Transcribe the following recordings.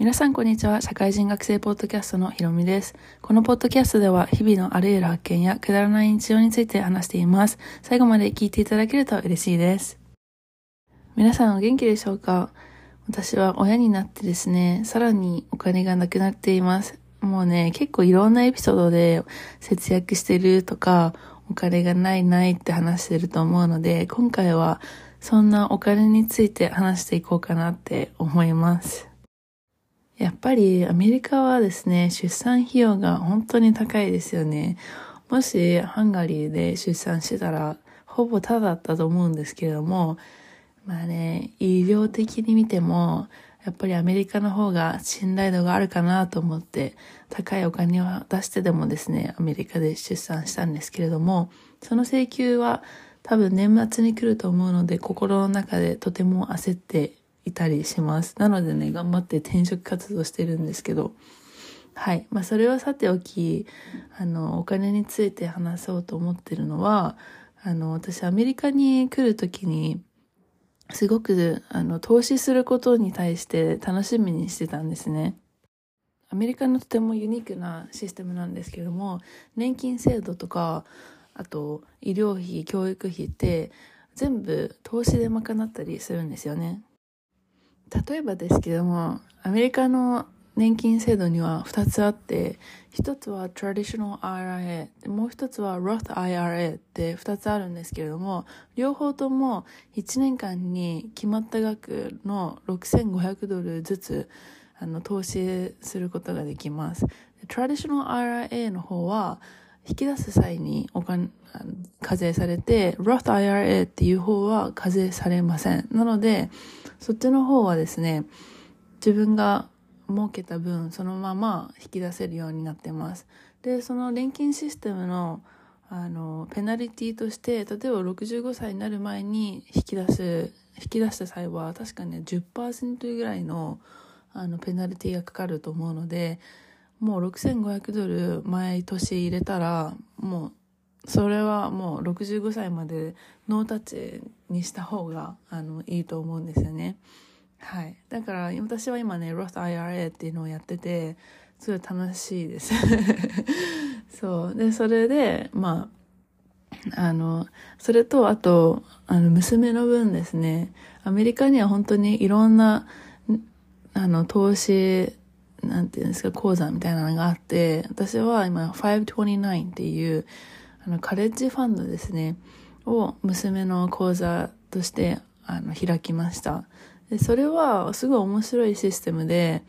皆さんこんにちは。社会人学生ポッドキャストのひろみです。このポッドキャストでは日々のあらゆる発見やくだらない日常について話しています。最後まで聞いていただけると嬉しいです。皆さんお元気でしょうか？私は親になってですね、さらにお金がなくなっています。もうね、結構いろんなエピソードで節約してるとか、お金がないないって話してると思うので、今回はそんなお金について話していこうかなって思います。やっぱりアメリカはですね、出産費用が本当に高いですよね。もしハンガリーで出産してたら、ほぼタダだったと思うんですけれども、まあね、医療的に見ても、やっぱりアメリカの方が信頼度があるかなと思って、高いお金を出してでもですね、アメリカで出産したんですけれども、その請求は多分年末に来ると思うので、心の中でとても焦っていたりします。なのでね、頑張って転職活動してるんですけど、はい。まあ、それはさておき、あの、お金について話そうと思ってるのは、あの、私アメリカに来るときに、すごく、あの、投資することに対して楽しみにしてたんですね。アメリカのとてもユニークなシステムなんですけども、年金制度とか、あと医療費、教育費って全部投資で賄ったりするんですよね。例えばですけども、アメリカの年金制度には2つあって、1つは Traditional IRA、もう1つは Roth IRA って2つあるんですけれども、両方とも1年間に決まった額の6500ドルずつあの投資することができます。Traditional IRA の方は、引き出す際にお金、課税されて、Roth IRA っていう方は課税されません。なので、そっちの方はですね、自分が儲けた分、そのまま引き出せるようになってます。で、その年金システムの、あの、ペナリティとして、例えば65歳になる前に引き出す、引き出した際は、確かね、10%ぐらいの、あの、ペナルティがかかると思うので、もう6500ドル毎年入れたら、もう、それはもう65歳までノータッチにした方が、あの、いいと思うんですよね。はい。だから、私は今ね、Roth IRA っていうのをやってて、すごい楽しいです。そう。で、それで、まあ、あの、それと、あと、あの、娘の分ですね、アメリカには本当にいろんな、あの、投資なんていうんですか、講座みたいなのがあって、私は今529っていう、あの、カレッジファンドですね、を娘の講座として、あの、開きました。で、それはすごい面白いシステムで、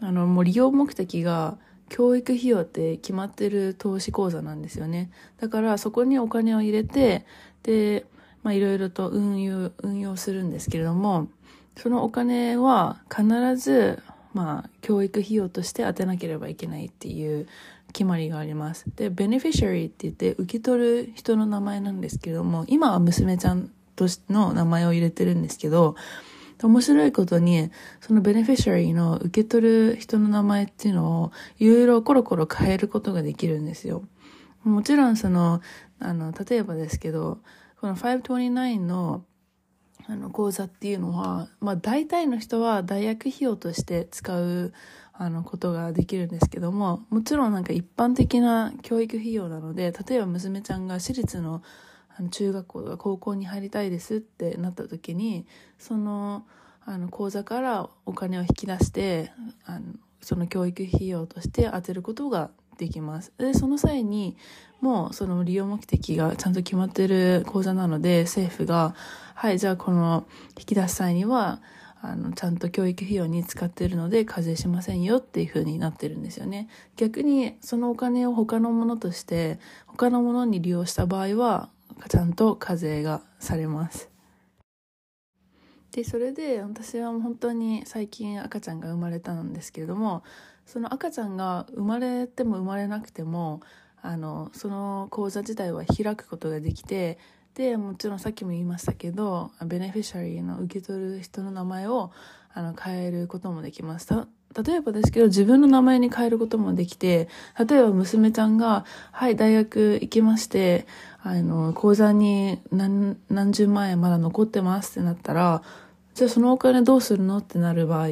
あの、もう利用目的が、教育費用って決まってる投資講座なんですよね。だからそこにお金を入れて、で、まいろいろと運用、運用するんですけれども、そのお金は必ずまあ、教育費用として当てなければいけないっていう決まりがあります。で、ベネフィシャリーって言って受け取る人の名前なんですけども、今は娘ちゃんとしての名前を入れてるんですけど、面白いことに、そのベネフィシャリーの受け取る人の名前っていうのを、いろいろコロコロ変えることができるんですよ。もちろんその、あの、例えばですけど、この529のあの講座っていうのは、まあ大体の人は大学費用として使うあのことができるんですけども、もちろんなんか一般的な教育費用なので、例えば娘ちゃんが私立のあの中学校とか高校に入りたいですってなった時に、そのあの講座からお金を引き出して、あのその教育費用として当てることができます。で、その際に、もうその利用目的がちゃんと決まってる口座なので、政府が、はい、じゃあこの引き出す際には、あの、ちゃんと教育費用に使ってるので課税しませんよっていう風になってるんですよね。逆に、そのお金を他のものとして、他のものに利用した場合は、ちゃんと課税がされます。で、それで私は本当に最近赤ちゃんが生まれたんですけれども、その赤ちゃんが生まれても生まれなくても、あの、その講座自体は開くことができて、で、もちろんさっきも言いましたけど、ベネフィシャリーの受け取る人の名前をあの変えることもできます。例えばですけど、自分の名前に変えることもできて、例えば娘ちゃんが、はい、大学行きまして、あの、口座に何、何十万円まだ残ってますってなったら、じゃあそのお金どうするのってなる場合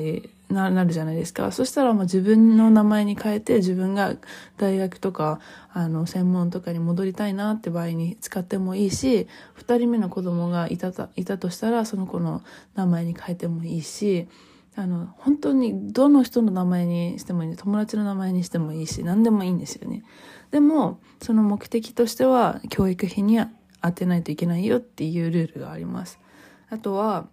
ななるじゃないですか。そしたらもう自分の名前に変えて自分が大学とか、あの、専門とかに戻りたいなって場合に使ってもいいし、二人目の子供がいたいたとしたら、その子の名前に変えてもいいし、あの、本当にどの人の名前にしてもいい、友達の名前にしてもいいし、何でもいいんですよね。でも、その目的としては、教育費に当てないといけないよっていうルールがあります。あとは、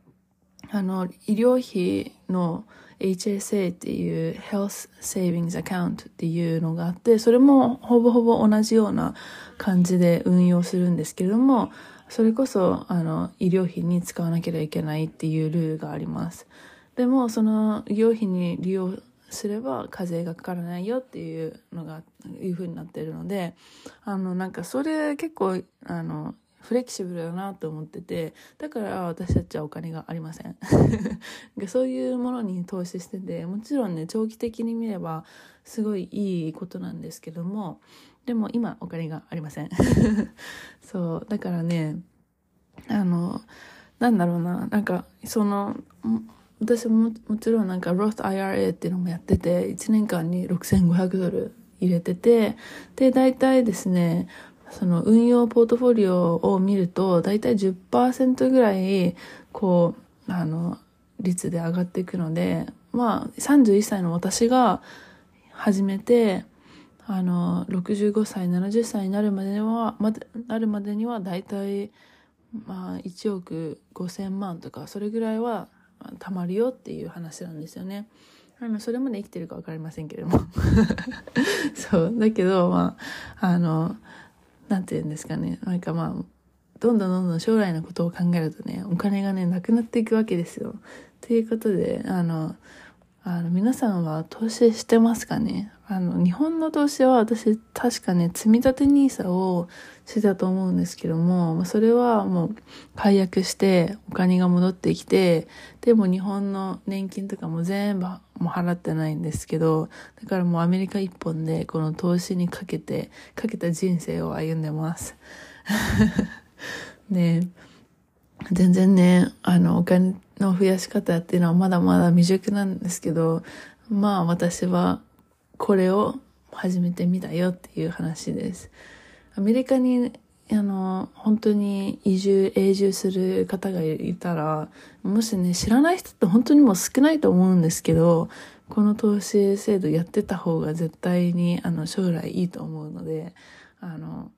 あの、医療費の HSA っていう Health Savings Account っていうのがあって、それもほぼほぼ同じような感じで運用するんですけれども、それこそ、あの、医療費に使わなければいけないっていうルールがあります。でも、その医療費に利用すれば課税がかからないよっていうのが、いう風になってるので、あの、なんかそれ結構、あの、フレキシブルだなと思ってて、だから私たちはお金がありません。そういうものに投資してて、もちろんね、長期的に見ればすごいいいことなんですけども、でも今お金がありません。そう、だからね、あの、なんだろうな、なんか、その、私ももちろんなんか Roth IRA っていうのもやってて、1年間に6500ドル入れてて、で、大体ですね、その運用ポートフォリオを見ると、だいたい10%ぐらい、こう、あの、率で上がっていくので、まあ、31歳の私が始めて、あの、65歳、70歳になるまでには、ま、なるまでには、だいたい、まあ、1億5000万とか、それぐらいは貯まるよっていう話なんですよね。あの、それまで生きてるかわかりませんけれども。そう。だけど、まあ、あの、なんて言うんですかね。なんかまあ、どんどんどんどん将来のことを考えるとね、お金がね、なくなっていくわけですよ。ということで、あの、あの、皆さんは投資してますかね？あの、日本の投資は私、確かね、積み立て NISA をしてたと思うんですけども、それはもう解約してお金が戻ってきて、でも日本の年金とかも全部もう払ってないんですけど、だからもうアメリカ一本でこの投資にかけて、かけた人生を歩んでます。ね全然ね、あの、お金の増やし方っていうのはまだまだ未熟なんですけど、まあ私はこれを始めてみたよっていう話です。アメリカにあの、本当に移住、永住する方がいたら、もしね、知らない人って本当にもう少ないと思うんですけど、この投資制度やってた方が絶対に、あの、将来いいと思うので、あの、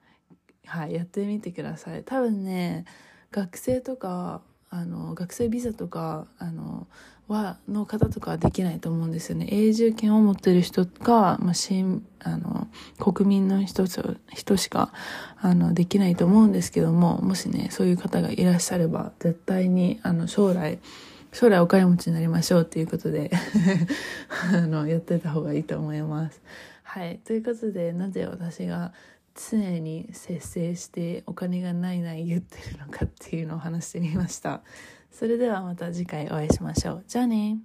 はい、やってみてください。多分ね、学生とか、あの、学生ビザとか、あの、は、の方とかはできないと思うんですよね。永住権を持ってる人か、まあ、新、あの、国民の人、人しか、あの、できないと思うんですけども、もしね、そういう方がいらっしゃれば、絶対に、あの、将来、将来お金持ちになりましょうっていうことで あの、やってた方がいいと思います。はい。ということで、なぜ私が常に節制してお金がないない言ってるのかっていうのを話してみました。それではまた次回お会いしましょう。じゃあね